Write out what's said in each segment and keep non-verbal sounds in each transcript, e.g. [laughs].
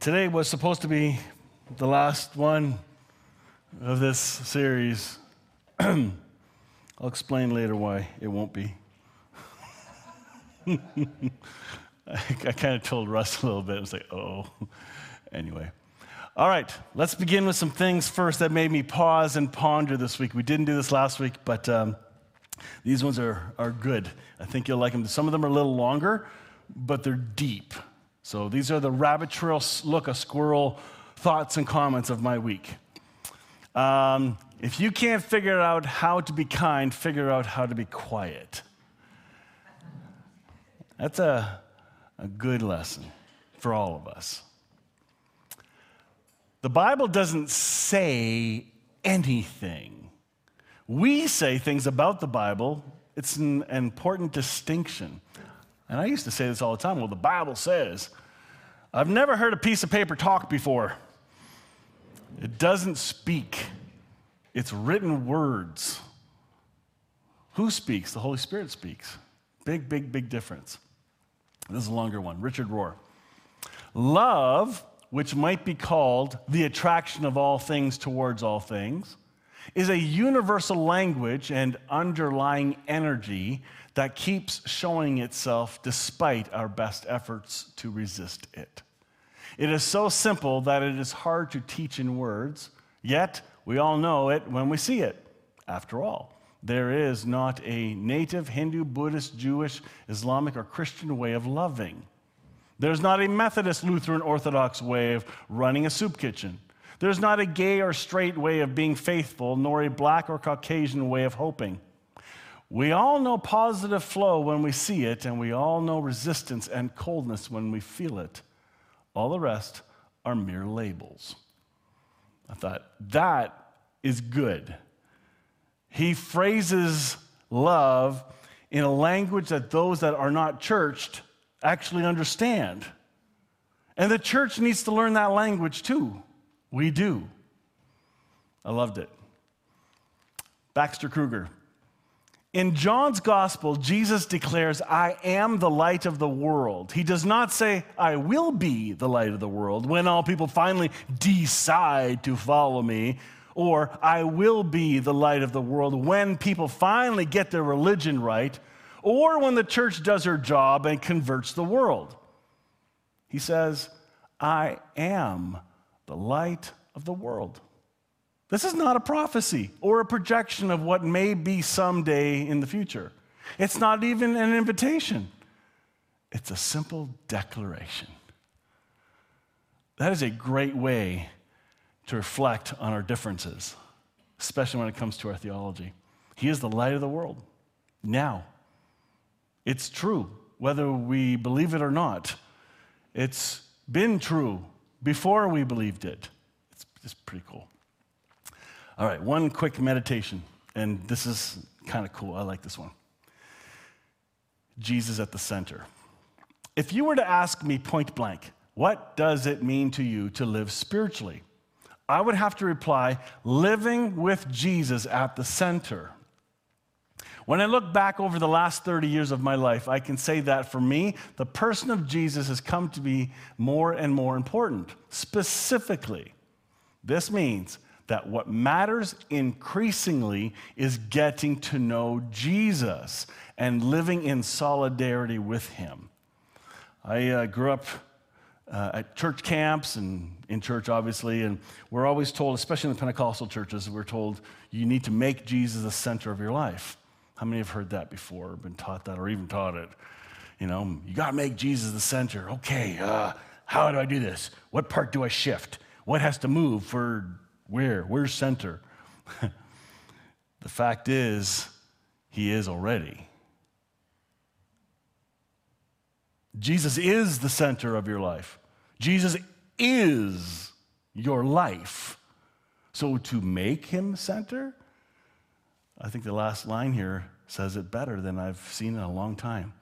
Today was supposed to be the last one of this series. [clears throat] I'll explain later why it won't be. I, [laughs] I kind of told Russ a little bit. I was like, oh. Anyway. All right, let's begin with some things first that made me pause and ponder this week. We didn't do this last week, but um, these ones are, are good. I think you'll like them. Some of them are a little longer, but they're deep. So these are the rabbit trail look a squirrel thoughts and comments of my week. Um, if you can't figure out how to be kind, figure out how to be quiet. That's a, a good lesson for all of us. The Bible doesn't say anything. We say things about the Bible. It's an important distinction. And I used to say this all the time well, the Bible says. I've never heard a piece of paper talk before. It doesn't speak, it's written words. Who speaks? The Holy Spirit speaks. Big, big, big difference. This is a longer one. Richard Rohr. Love, which might be called the attraction of all things towards all things, is a universal language and underlying energy that keeps showing itself despite our best efforts to resist it. It is so simple that it is hard to teach in words, yet we all know it when we see it. After all, there is not a native Hindu, Buddhist, Jewish, Islamic, or Christian way of loving. There's not a Methodist, Lutheran, Orthodox way of running a soup kitchen. There's not a gay or straight way of being faithful, nor a black or Caucasian way of hoping. We all know positive flow when we see it, and we all know resistance and coldness when we feel it. All the rest are mere labels. I thought, that is good. He phrases love in a language that those that are not churched actually understand. And the church needs to learn that language too. We do. I loved it. Baxter Kruger. In John's gospel, Jesus declares, I am the light of the world. He does not say, I will be the light of the world when all people finally decide to follow me, or I will be the light of the world when people finally get their religion right, or when the church does her job and converts the world. He says, I am the light of the world. This is not a prophecy or a projection of what may be someday in the future. It's not even an invitation, it's a simple declaration. That is a great way to reflect on our differences, especially when it comes to our theology. He is the light of the world now. It's true, whether we believe it or not. It's been true before we believed it. It's, it's pretty cool. All right, one quick meditation, and this is kind of cool. I like this one. Jesus at the center. If you were to ask me point blank, what does it mean to you to live spiritually? I would have to reply, living with Jesus at the center. When I look back over the last 30 years of my life, I can say that for me, the person of Jesus has come to be more and more important. Specifically, this means that what matters increasingly is getting to know Jesus and living in solidarity with him. I uh, grew up uh, at church camps and in church, obviously, and we're always told, especially in the Pentecostal churches, we're told you need to make Jesus the center of your life. How many have heard that before, or been taught that, or even taught it? You know, you got to make Jesus the center. Okay, uh, how do I do this? What part do I shift? What has to move for where? Where's center? [laughs] the fact is, he is already. Jesus is the center of your life. Jesus is your life. So to make him center, I think the last line here says it better than I've seen in a long time.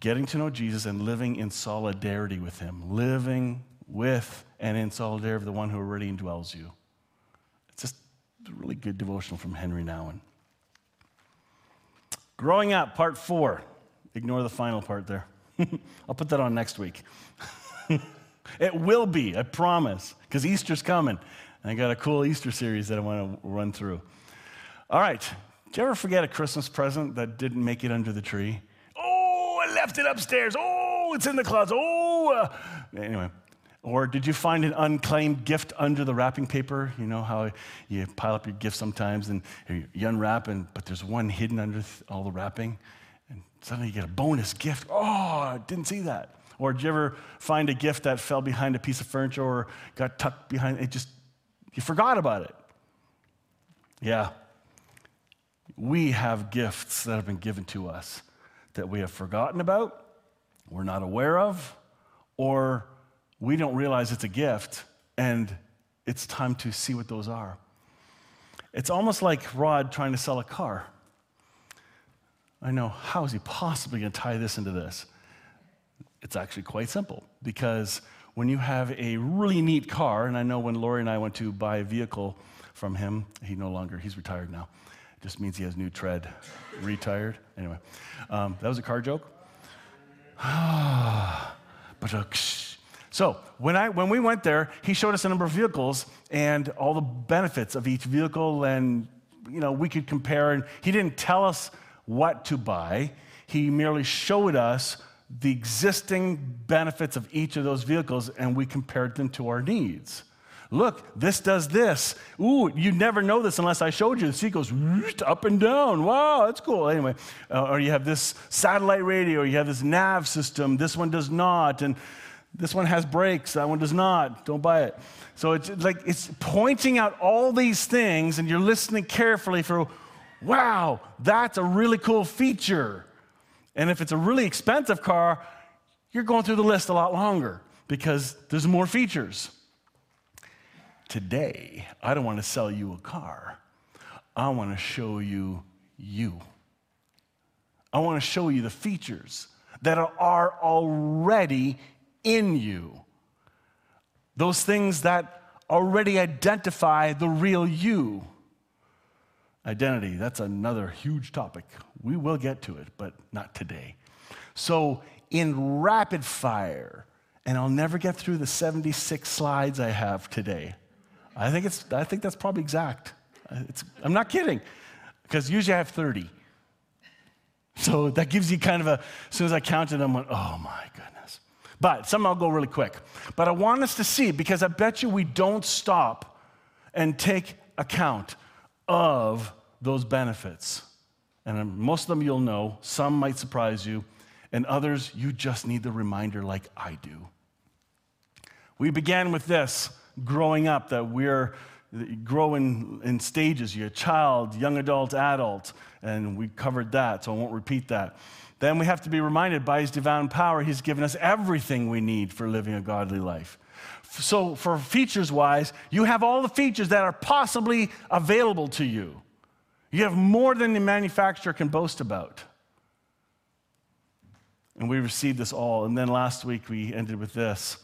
Getting to know Jesus and living in solidarity with Him, living with and in solidarity with the one who already indwells you. It's just a really good devotional from Henry Nouwen. Growing up, part four. Ignore the final part there. [laughs] I'll put that on next week. [laughs] It will be, I promise, because Easter's coming. And I got a cool Easter series that I want to run through. All right. Did you ever forget a Christmas present that didn't make it under the tree? Oh, I left it upstairs. Oh, it's in the closet. Oh, uh. anyway. Or did you find an unclaimed gift under the wrapping paper? You know how you pile up your gifts sometimes and you unwrap, and, but there's one hidden under all the wrapping, and suddenly you get a bonus gift. Oh, I didn't see that. Or did you ever find a gift that fell behind a piece of furniture or got tucked behind it? Just, you forgot about it. Yeah. We have gifts that have been given to us that we have forgotten about, we're not aware of, or we don't realize it's a gift, and it's time to see what those are. It's almost like Rod trying to sell a car. I know, how is he possibly going to tie this into this? It's actually quite simple because when you have a really neat car, and I know when Lori and I went to buy a vehicle from him, he no longer, he's retired now. Just means he has new tread. Retired. Anyway, um, that was a car joke. [sighs] but uh, so when, I, when we went there, he showed us a number of vehicles and all the benefits of each vehicle, and you know we could compare. And he didn't tell us what to buy. He merely showed us the existing benefits of each of those vehicles, and we compared them to our needs. Look, this does this. Ooh, you'd never know this unless I showed you. The seat goes up and down. Wow, that's cool. Anyway, uh, or you have this satellite radio, you have this nav system. This one does not. And this one has brakes, that one does not. Don't buy it. So it's like it's pointing out all these things, and you're listening carefully for, wow, that's a really cool feature. And if it's a really expensive car, you're going through the list a lot longer because there's more features. Today, I don't want to sell you a car. I want to show you you. I want to show you the features that are already in you. Those things that already identify the real you. Identity, that's another huge topic. We will get to it, but not today. So, in rapid fire, and I'll never get through the 76 slides I have today. I think, it's, I think that's probably exact. Uh, it's, I'm not kidding, because usually I have 30. So that gives you kind of a, as soon as I counted, I'm like, oh my goodness. But some I'll go really quick. But I want us to see because I bet you we don't stop and take account of those benefits. And um, most of them you'll know, some might surprise you, and others you just need the reminder, like I do. We began with this growing up that we're growing in stages. You're a child, young adult, adult, and we covered that, so I won't repeat that then we have to be reminded by his divine power, he's given us everything we need for living a godly life. So, for features wise, you have all the features that are possibly available to you. You have more than the manufacturer can boast about. And we received this all. And then last week we ended with this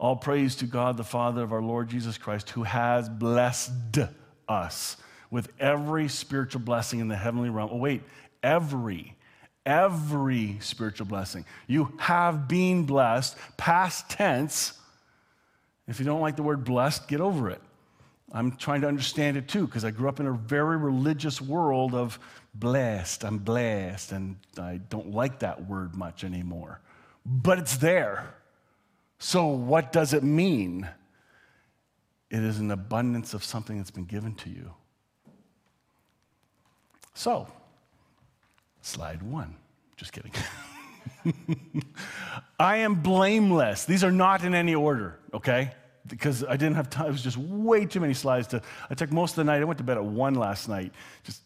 All praise to God, the Father of our Lord Jesus Christ, who has blessed us with every spiritual blessing in the heavenly realm. Oh, wait, every every spiritual blessing. You have been blessed, past tense. If you don't like the word blessed, get over it. I'm trying to understand it too because I grew up in a very religious world of blessed. I'm blessed, and I don't like that word much anymore. But it's there. So, what does it mean? It is an abundance of something that's been given to you. So, Slide one. Just kidding. [laughs] I am blameless. These are not in any order, okay? Because I didn't have time. It was just way too many slides to. I took most of the night. I went to bed at one last night, just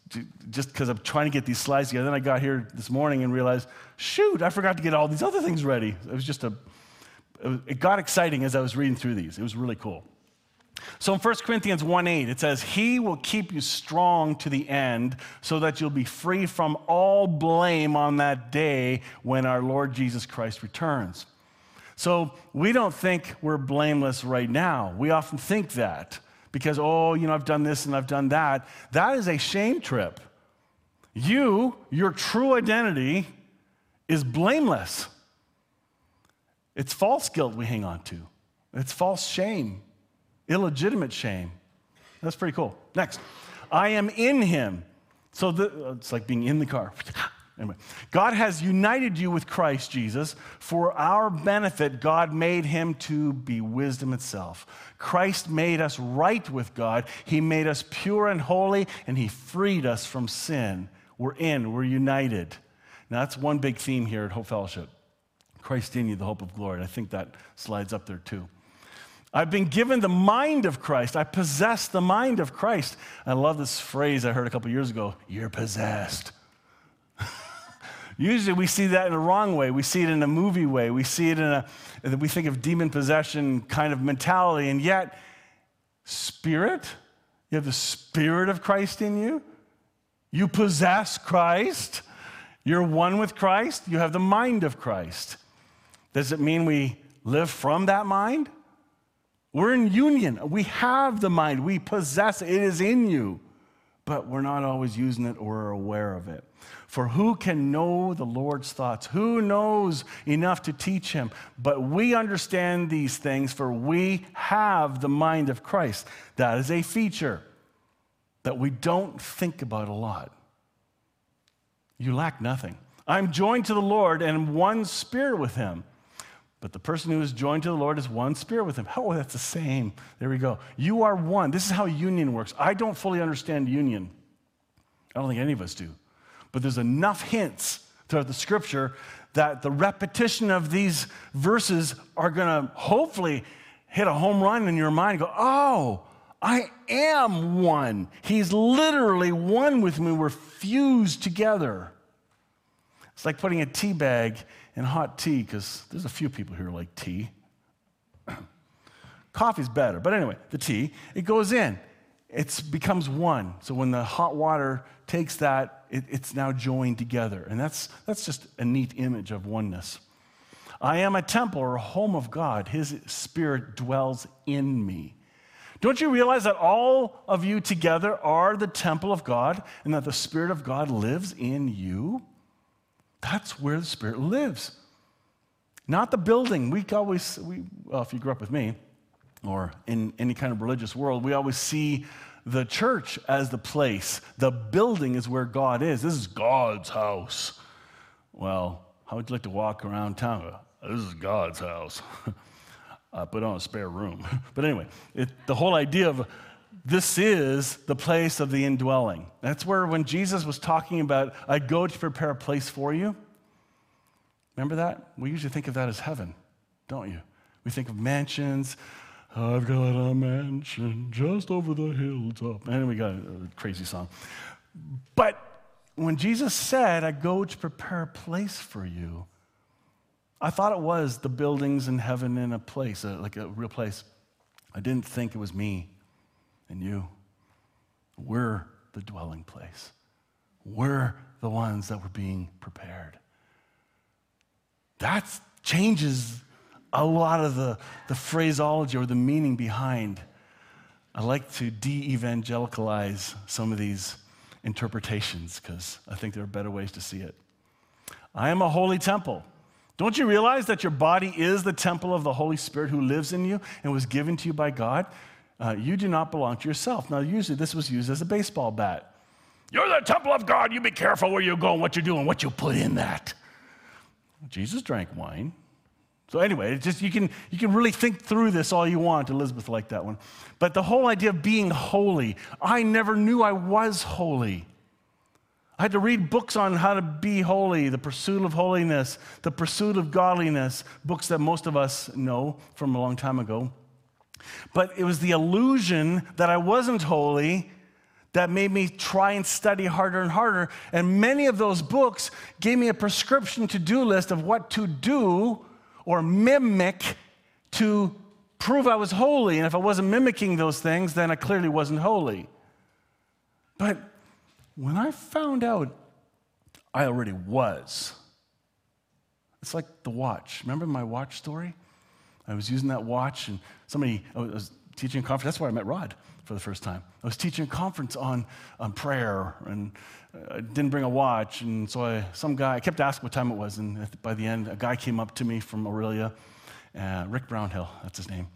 just because I'm trying to get these slides together. Then I got here this morning and realized, shoot, I forgot to get all these other things ready. It was just a. It, got exciting as I was reading through these. It was really cool. So in 1 Corinthians 1 8, it says, He will keep you strong to the end so that you'll be free from all blame on that day when our Lord Jesus Christ returns. So we don't think we're blameless right now. We often think that because, oh, you know, I've done this and I've done that. That is a shame trip. You, your true identity, is blameless. It's false guilt we hang on to. It's false shame, illegitimate shame. That's pretty cool. Next, I am in him. So the, uh, it's like being in the car. [sighs] Anyway, God has united you with Christ Jesus. For our benefit, God made him to be wisdom itself. Christ made us right with God. He made us pure and holy, and he freed us from sin. We're in, we're united. Now, that's one big theme here at Hope Fellowship Christ in you, the hope of glory. And I think that slides up there too. I've been given the mind of Christ. I possess the mind of Christ. I love this phrase I heard a couple years ago you're possessed. [laughs] Usually we see that in a wrong way. We see it in a movie way. We see it in a, we think of demon possession kind of mentality. And yet, spirit, you have the spirit of Christ in you. You possess Christ. You're one with Christ. You have the mind of Christ. Does it mean we live from that mind? We're in union. We have the mind. We possess it. It is in you. But we're not always using it or aware of it. For who can know the Lord's thoughts? Who knows enough to teach him? But we understand these things, for we have the mind of Christ. That is a feature that we don't think about a lot. You lack nothing. I'm joined to the Lord and one spirit with him. But the person who is joined to the Lord is one spirit with him. Oh, that's the same. There we go. You are one. This is how union works. I don't fully understand union. I don't think any of us do. But there's enough hints throughout the scripture that the repetition of these verses are going to hopefully hit a home run in your mind go, oh, I am one. He's literally one with me. We're fused together. It's like putting a tea bag in hot tea, because there's a few people here like tea. [clears throat] Coffee's better, but anyway, the tea, it goes in. It becomes one. So when the hot water takes that it, it's now joined together. And that's, that's just a neat image of oneness. I am a temple or a home of God. His spirit dwells in me. Don't you realize that all of you together are the temple of God and that the Spirit of God lives in you? That's where the Spirit lives. Not the building. We always, we, well, if you grew up with me or in any kind of religious world, we always see the church as the place. The building is where God is. This is God's house. Well, how would you like to walk around town? This is God's house. [laughs] I put on a spare room. [laughs] But anyway, it, the whole idea of this is the place of the indwelling. That's where when Jesus was talking about, I go to prepare a place for you. Remember that? We usually think of that as heaven, don't you? We think of mansions, I've got a mansion just over the hilltop. And we got a crazy song. But when Jesus said, I go to prepare a place for you, I thought it was the buildings in heaven in a place, like a real place. I didn't think it was me and you. We're the dwelling place. We're the ones that were being prepared. That changes a lot of the, the phraseology or the meaning behind. I like to de evangelicalize some of these interpretations because I think there are better ways to see it. I am a holy temple. Don't you realize that your body is the temple of the Holy Spirit who lives in you and was given to you by God? Uh, you do not belong to yourself. Now, usually this was used as a baseball bat. You're the temple of God. You be careful where you go and what you do and what you put in that. Jesus drank wine. So anyway, just you can you can really think through this all you want. Elizabeth liked that one. But the whole idea of being holy, I never knew I was holy. I had to read books on how to be holy, the pursuit of holiness, the pursuit of godliness, books that most of us know from a long time ago. But it was the illusion that I wasn't holy that made me try and study harder and harder. And many of those books gave me a prescription to do list of what to do or mimic to prove I was holy. And if I wasn't mimicking those things, then I clearly wasn't holy. But when I found out I already was, it's like the watch. Remember my watch story? I was using that watch, and somebody, I was teaching a conference. That's where I met Rod for the first time. I was teaching a conference on, on prayer, and I didn't bring a watch, and so I, some guy, I kept asking what time it was, and by the end, a guy came up to me from Orillia, uh, Rick Brownhill, that's his name.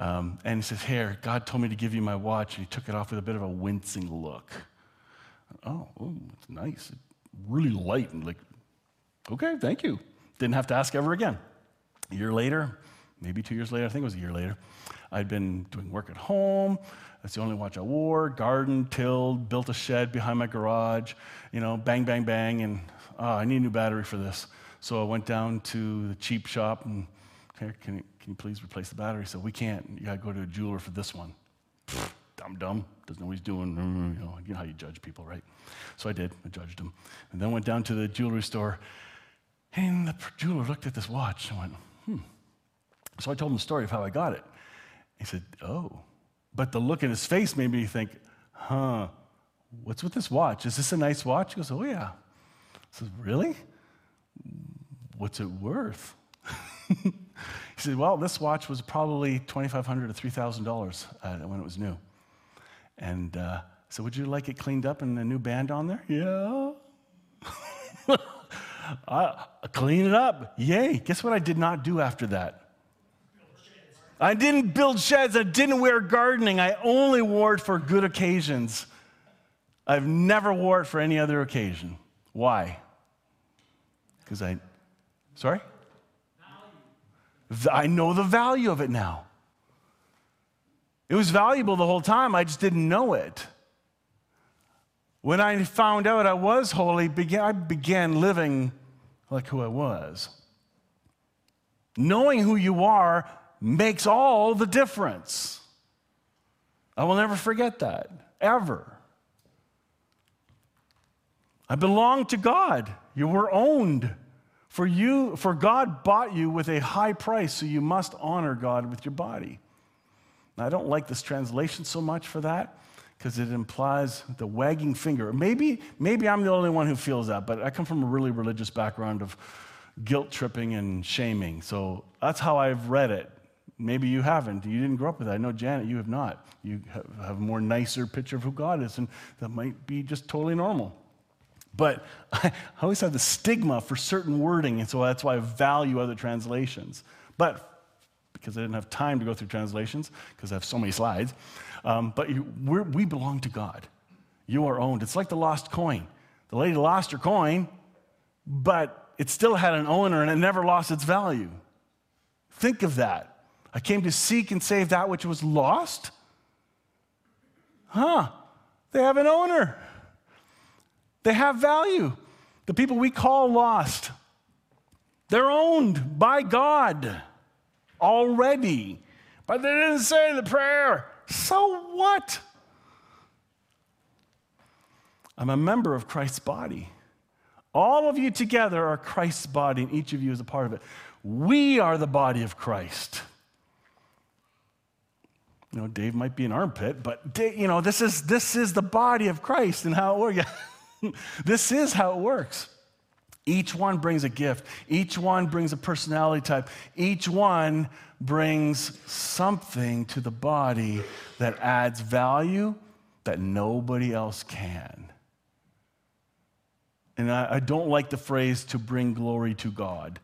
Um, and he says, Here, God told me to give you my watch. And he took it off with a bit of a wincing look. Oh, oh it's nice. Really light and like, okay, thank you. Didn't have to ask ever again. A year later, maybe two years later, I think it was a year later, I'd been doing work at home. That's the only watch I wore. Garden, tilled, built a shed behind my garage. You know, bang, bang, bang. And oh, I need a new battery for this. So I went down to the cheap shop and, here, can you, can you please replace the battery? So we can't. You got to go to a jeweler for this one. dumb, dumb. Doesn't know what he's doing. Mm, mm, you know, you know how you judge people, right? So I did. I judged him. And then went down to the jewelry store. And the jeweler looked at this watch and went, hmm. So I told him the story of how I got it. He said, oh. But the look in his face made me think, huh, what's with this watch? Is this a nice watch? He goes, oh, yeah. I said, really? What's it worth? [laughs] he said, well, this watch was probably 2,500 to $3,000 uh, when it was new. And uh, so, would you like it cleaned up and a new band on there? Yeah. [laughs] I, clean it up. Yay. Guess what I did not do after that? I didn't build sheds. I didn't wear gardening. I only wore it for good occasions. I've never wore it for any other occasion. Why? Because I, sorry? Value. I know the value of it now. It was valuable the whole time, I just didn't know it. When I found out I was holy, I began living like who I was. Knowing who you are makes all the difference. I will never forget that, ever. I belong to God. You were owned. For you, for God bought you with a high price, so you must honor God with your body. Now, I don't like this translation so much for that because it implies the wagging finger. Maybe, maybe I'm the only one who feels that, but I come from a really religious background of guilt tripping and shaming. So that's how I've read it. Maybe you haven't. You didn't grow up with that. I know, Janet, you have not. You have a more nicer picture of who God is, and that might be just totally normal. But [laughs] I always have the stigma for certain wording, and so that's why I value other translations. But because I didn't have time to go through translations, because I have so many slides, um, but you, we belong to God. You are owned. It's like the lost coin. The lady lost her coin, but it still had an owner and it never lost its value. Think of that. I came to seek and save that which was lost. Huh, they have an owner. They have value. The people we call lost, they're owned by God already. But they didn't say the prayer. So what? I'm a member of Christ's body. All of you together are Christ's body, and each of you is a part of it. We are the body of Christ. You know, Dave might be an armpit, but Dave, you know, this is this is the body of Christ and how it works. [laughs] this is how it works. Each one brings a gift. Each one brings a personality type. Each one brings something to the body that adds value that nobody else can. And I, I don't like the phrase to bring glory to God,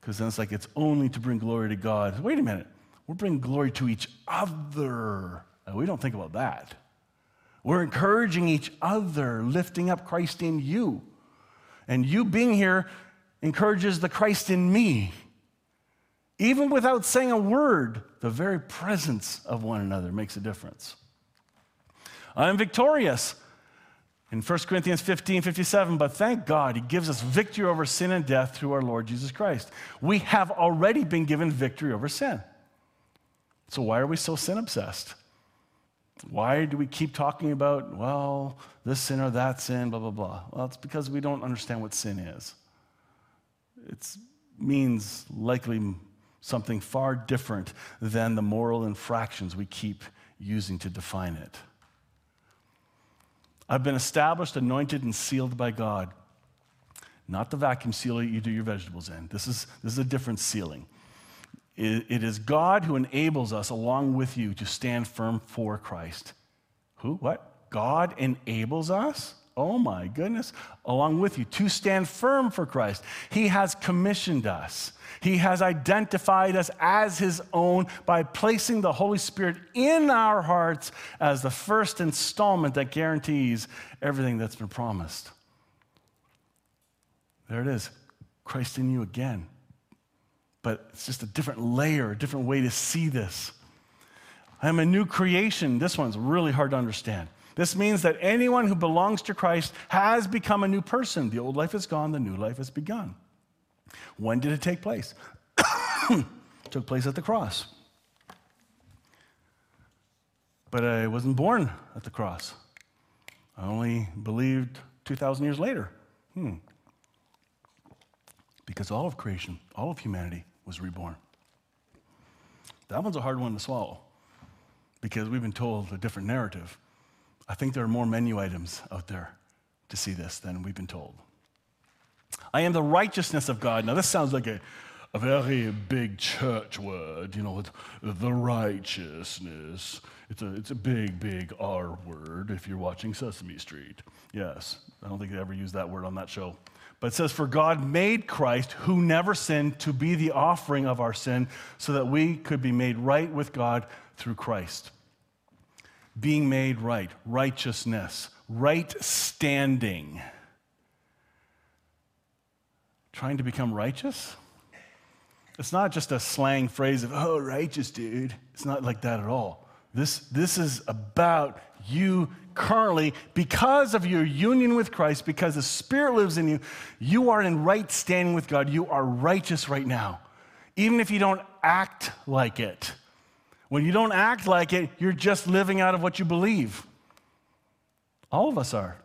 because then it's like it's only to bring glory to God. Wait a minute. We're bringing glory to each other. we don't think about that. We're encouraging each other, lifting up Christ in you. And you being here encourages the Christ in me. Even without saying a word, the very presence of one another makes a difference. I'm victorious. In 1 Corinthians 15 57, but thank God he gives us victory over sin and death through our Lord Jesus Christ. We have already been given victory over sin. So, why are we so sin obsessed? Why do we keep talking about, well, this sin or that sin, blah, blah, blah? Well, it's because we don't understand what sin is. It means likely something far different than the moral infractions we keep using to define it. I've been established, anointed, and sealed by God. Not the vacuum sealer you do your vegetables in. This is, this is a different sealing. It is God who enables us, along with you, to stand firm for Christ. Who? What? God enables us? oh my goodness, along with you to stand firm for Christ. He has commissioned us. He has identified us as his own by placing the Holy Spirit in our hearts as the first installment that guarantees everything that's been promised. There it is Christ in you again. But it's just a different layer, a different way to see this. I am a new creation. This one's really hard to understand. This means that anyone who belongs to Christ has become a new person. The old life is gone, the new life has begun. When did it take place? it [coughs] took place at the cross. But I wasn't born at the cross. I only believed 2,000 years later. Hmm. Because all of creation, all of humanity was reborn. That one's a hard one to swallow because we've been told a different narrative. I think there are more menu items out there to see this than we've been told. I am the righteousness of God. Now, this sounds like a, a very big church word, you know, the righteousness. It's a, it's a big, big R word if you're watching Sesame Street. Yes, I don't think they ever used that word on that show. But it says, For God made Christ, who never sinned, to be the offering of our sin, so that we could be made right with God through Christ. Being made right, righteousness, right standing trying to become righteous. It's not just a slang phrase of, oh, righteous dude. It's not like that at all. This, this is about you currently, because of your union with Christ, because the Spirit lives in you, you are in right standing with God. You are righteous right now, even if you don't act like it. When you don't act like it, you're just living out of what you believe. All of us are.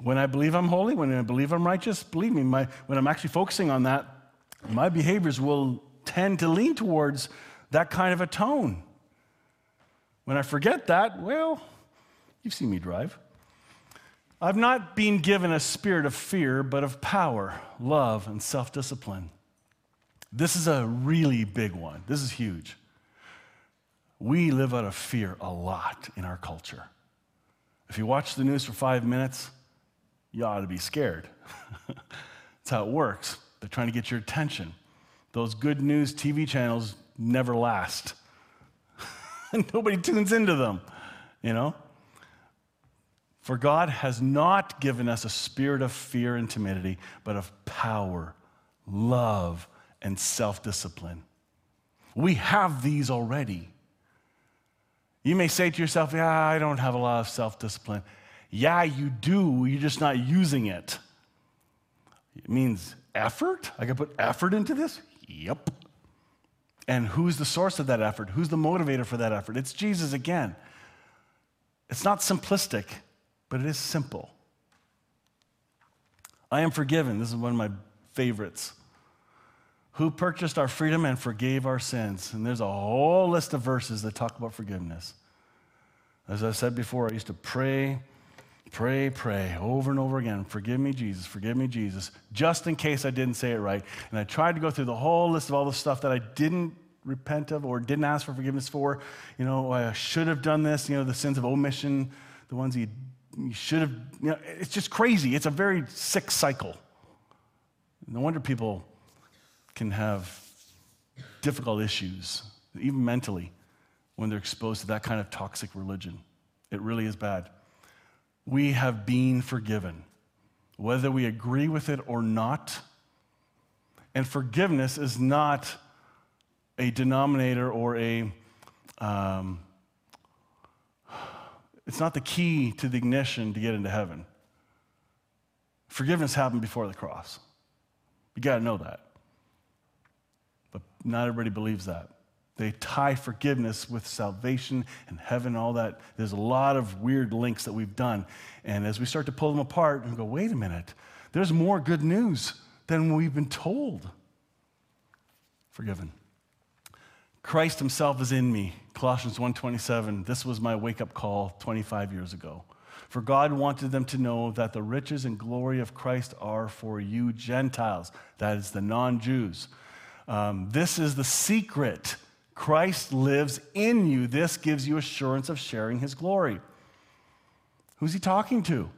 When I believe I'm holy, when I believe I'm righteous, believe me, my, when I'm actually focusing on that, my behaviors will tend to lean towards that kind of a tone. When I forget that, well, you've seen me drive. I've not been given a spirit of fear, but of power, love, and self discipline. This is a really big one. This is huge. We live out of fear a lot in our culture. If you watch the news for five minutes, you ought to be scared. [laughs] That's how it works. They're trying to get your attention. Those good news TV channels never last. [laughs] Nobody tunes into them, you know? For God has not given us a spirit of fear and timidity, but of power, love, and self discipline. We have these already. You may say to yourself, Yeah, I don't have a lot of self discipline. Yeah, you do, you're just not using it. It means effort. I can put effort into this? Yep. And who's the source of that effort? Who's the motivator for that effort? It's Jesus again. It's not simplistic, but it is simple. I am forgiven. This is one of my favorites. Who purchased our freedom and forgave our sins? And there's a whole list of verses that talk about forgiveness. As I said before, I used to pray Pray, pray over and over again. Forgive me, Jesus. Forgive me, Jesus. Just in case I didn't say it right. And I tried to go through the whole list of all the stuff that I didn't repent of or didn't ask for forgiveness for. You know, I should have done this. You know, the sins of omission, the ones you, you should have. You know, it's just crazy. It's a very sick cycle. No wonder people can have difficult issues, even mentally, when they're exposed to that kind of toxic religion. It really is bad we have been forgiven, whether we agree with it or not. And forgiveness is not a denominator or a, um, it's not the key to the ignition to get into heaven. Forgiveness happened before the cross. You got to know that. But not everybody believes that. They tie forgiveness with salvation and heaven, all that. There's a lot of weird links that we've done. And as we start to pull them apart, we go, wait a minute, there's more good news than we've been told. Forgiven. Christ himself is in me. Colossians 1:27. This was my wake-up call 25 years ago. For God wanted them to know that the riches and glory of Christ are for you Gentiles, that is the non-Jews. Um, this is the secret Christ lives in you. This gives you assurance of sharing his glory. Who's he talking to?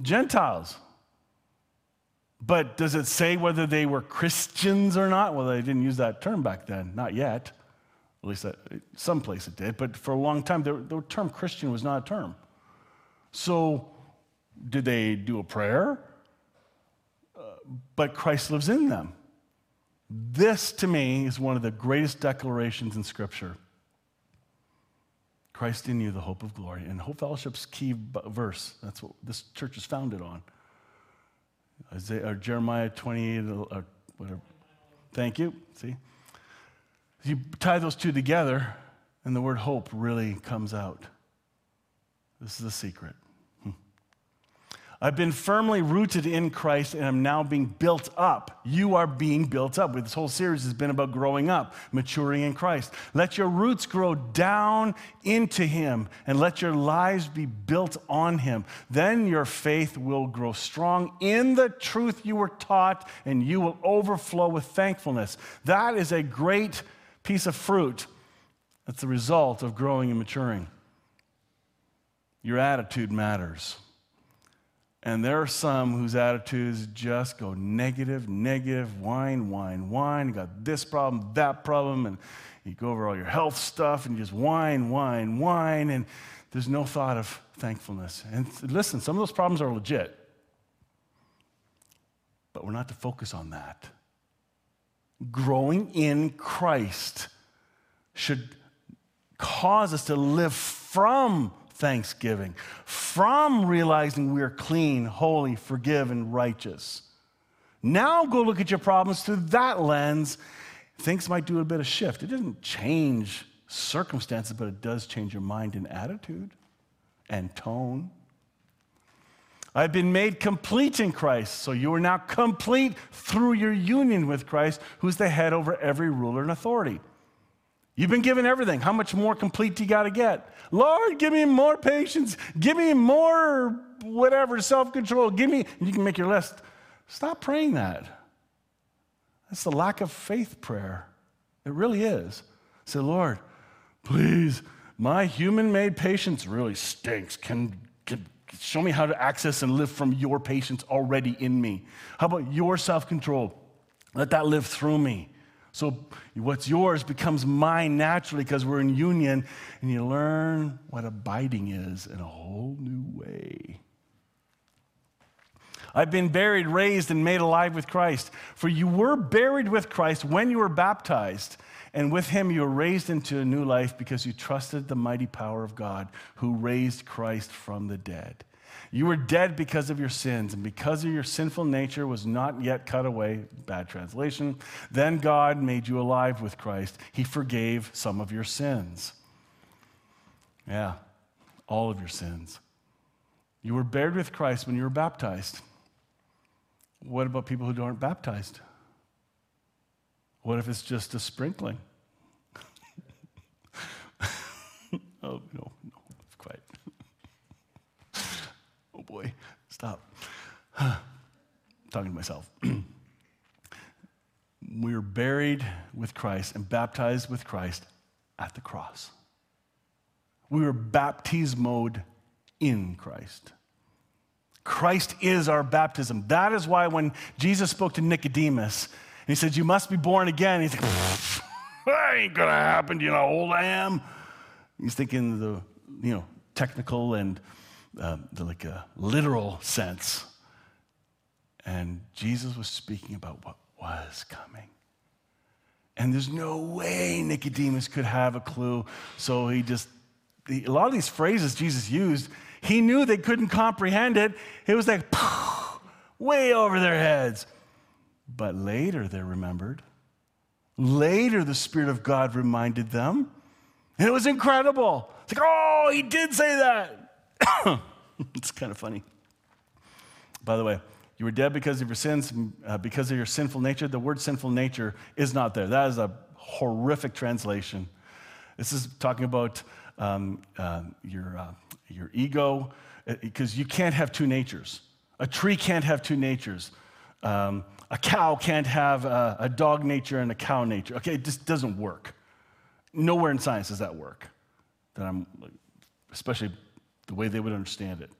Gentiles. But does it say whether they were Christians or not? Well, they didn't use that term back then, not yet. At least that, someplace it did. But for a long time, the, the term Christian was not a term. So, did they do a prayer? Uh, but Christ lives in them. This, to me, is one of the greatest declarations in Scripture. Christ in you, the hope of glory. And Hope Fellowship's key verse, that's what this church is founded on. Isaiah, or Jeremiah 28, uh, or whatever. Thank you. See? You tie those two together, and the word hope really comes out. This is the secret. I've been firmly rooted in Christ and I'm now being built up. You are being built up. This whole series has been about growing up, maturing in Christ. Let your roots grow down into Him and let your lives be built on Him. Then your faith will grow strong in the truth you were taught and you will overflow with thankfulness. That is a great piece of fruit. That's the result of growing and maturing. Your attitude matters. And there are some whose attitudes just go negative, negative, whine, whine, whine. You got this problem, that problem, and you go over all your health stuff and you just whine, whine, whine, and there's no thought of thankfulness. And listen, some of those problems are legit, but we're not to focus on that. Growing in Christ should cause us to live from thanksgiving, from realizing we're clean, holy, forgiven, righteous. Now go look at your problems through that lens. Things might do a bit of shift. It doesn't change circumstances, but it does change your mind and attitude and tone. I've been made complete in Christ, so you are now complete through your union with Christ, who's the head over every ruler and authority. You've been given everything. How much more complete do you got to get? Lord, give me more patience. Give me more whatever, self control. Give me, you can make your list. Stop praying that. That's the lack of faith prayer. It really is. Say, Lord, please, my human made patience really stinks. Can, can show me how to access and live from your patience already in me. How about your self control? Let that live through me. So what's yours becomes mine naturally because we're in union, and you learn what abiding is in a whole new way. I've been buried, raised, and made alive with Christ. For you were buried with Christ when you were baptized, and with him you were raised into a new life because you trusted the mighty power of God who raised Christ from the dead. You were dead because of your sins, and because of your sinful nature was not yet cut away. Bad translation. Then God made you alive with Christ. He forgave some of your sins. Yeah, all of your sins. You were buried with Christ when you were baptized. What about people who aren't baptized? What if it's just a sprinkling? oh, no. boy, stop. [sighs] Talking to myself. we [clears throat] were buried with Christ and baptized with Christ at the cross. We were baptismoed in Christ. Christ is our baptism. That is why when Jesus spoke to Nicodemus, and he said, You must be born again, he's like, [laughs] That ain't gonna happen. You know how old I am? He's thinking the you know technical and Um, the, like a literal sense. And Jesus was speaking about what was coming. And there's no way Nicodemus could have a clue. So he just, a lot of these phrases Jesus used, he knew they couldn't comprehend it. It was like, way over their heads. But later they remembered. Later the Spirit of God reminded them. And it was incredible. It's like, oh, he did say that. [coughs] it's kind of funny. By the way, you were dead because of your sins, uh, because of your sinful nature. The word sinful nature is not there. That is a horrific translation. This is talking about um, uh, your, uh, your ego, because uh, you can't have two natures. A tree can't have two natures. Um, a cow can't have a, a, dog nature and a cow nature. Okay, it just doesn't work. Nowhere in science does that work. That I'm, especially the way they would understand it.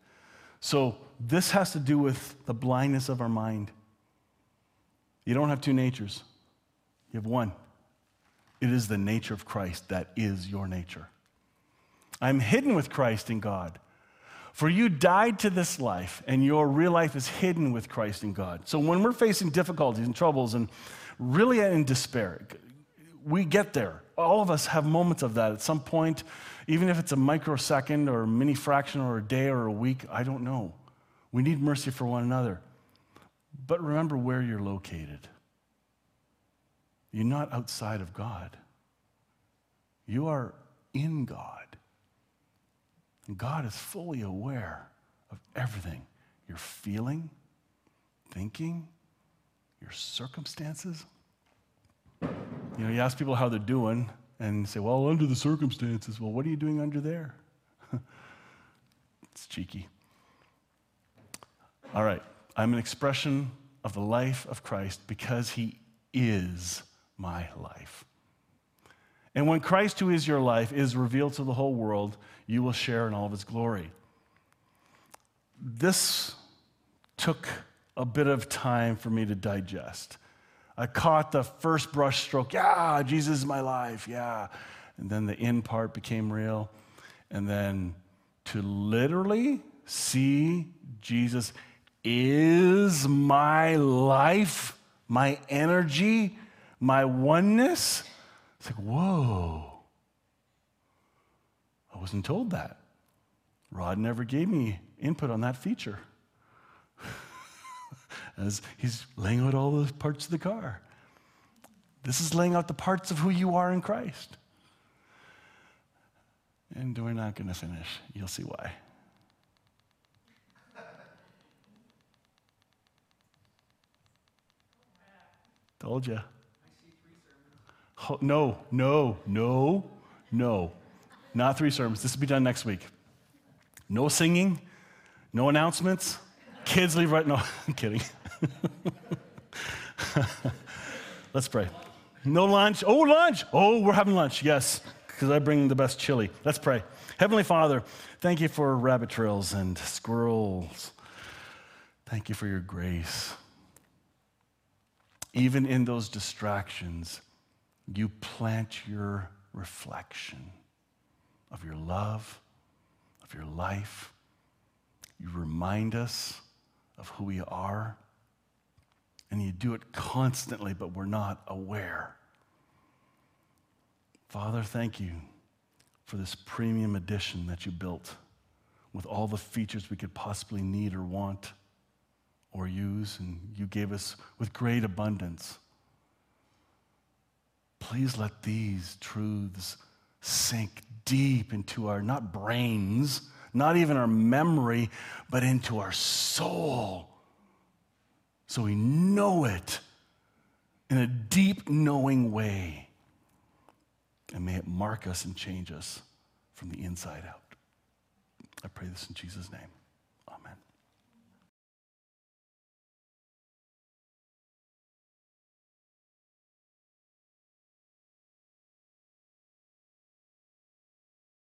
So, this has to do with the blindness of our mind. You don't have two natures, you have one. It is the nature of Christ that is your nature. I'm hidden with Christ in God. For you died to this life, and your real life is hidden with Christ in God. So when we're facing difficulties and troubles and really in despair, we get there. All of us have moments of that at some point, even if it's a microsecond or a mini fraction or a day or a week, I don't know. We need mercy for one another. But remember where you're located. You're not outside of God, you are in God. And God is fully aware of everything you're feeling, thinking, your circumstances. You know, you ask people how they're doing and say, well, under the circumstances. Well, what are you doing under there? [laughs] it's cheeky. All right, I'm an expression of the life of Christ because he is my life. And when Christ, who is your life, is revealed to the whole world, you will share in all of his glory. This took a bit of time for me to digest. I caught the first brush stroke, yeah, Jesus is my life, yeah. And then the in part became real. And then to literally see Jesus is my life, my energy, my oneness. It's like, whoa. I wasn't told that. Rod never gave me input on that feature. [laughs] As he's laying out all the parts of the car. This is laying out the parts of who you are in Christ. And we're not going to finish. You'll see why. Told you. No, no, no, no. Not three sermons. This will be done next week. No singing, no announcements. Kids leave right. No, [laughs] I'm kidding. [laughs] Let's pray. No lunch. Oh, lunch. Oh, we're having lunch. Yes, because I bring the best chili. Let's pray. Heavenly Father, thank you for rabbit trails and squirrels. Thank you for your grace. Even in those distractions, you plant your reflection of your love, of your life. You remind us of who we are. And you do it constantly, but we're not aware. Father, thank you for this premium edition that you built with all the features we could possibly need or want or use, and you gave us with great abundance. Please let these truths sink deep into our, not brains, not even our memory, but into our soul. So we know it in a deep knowing way. And may it mark us and change us from the inside out. I pray this in Jesus' name.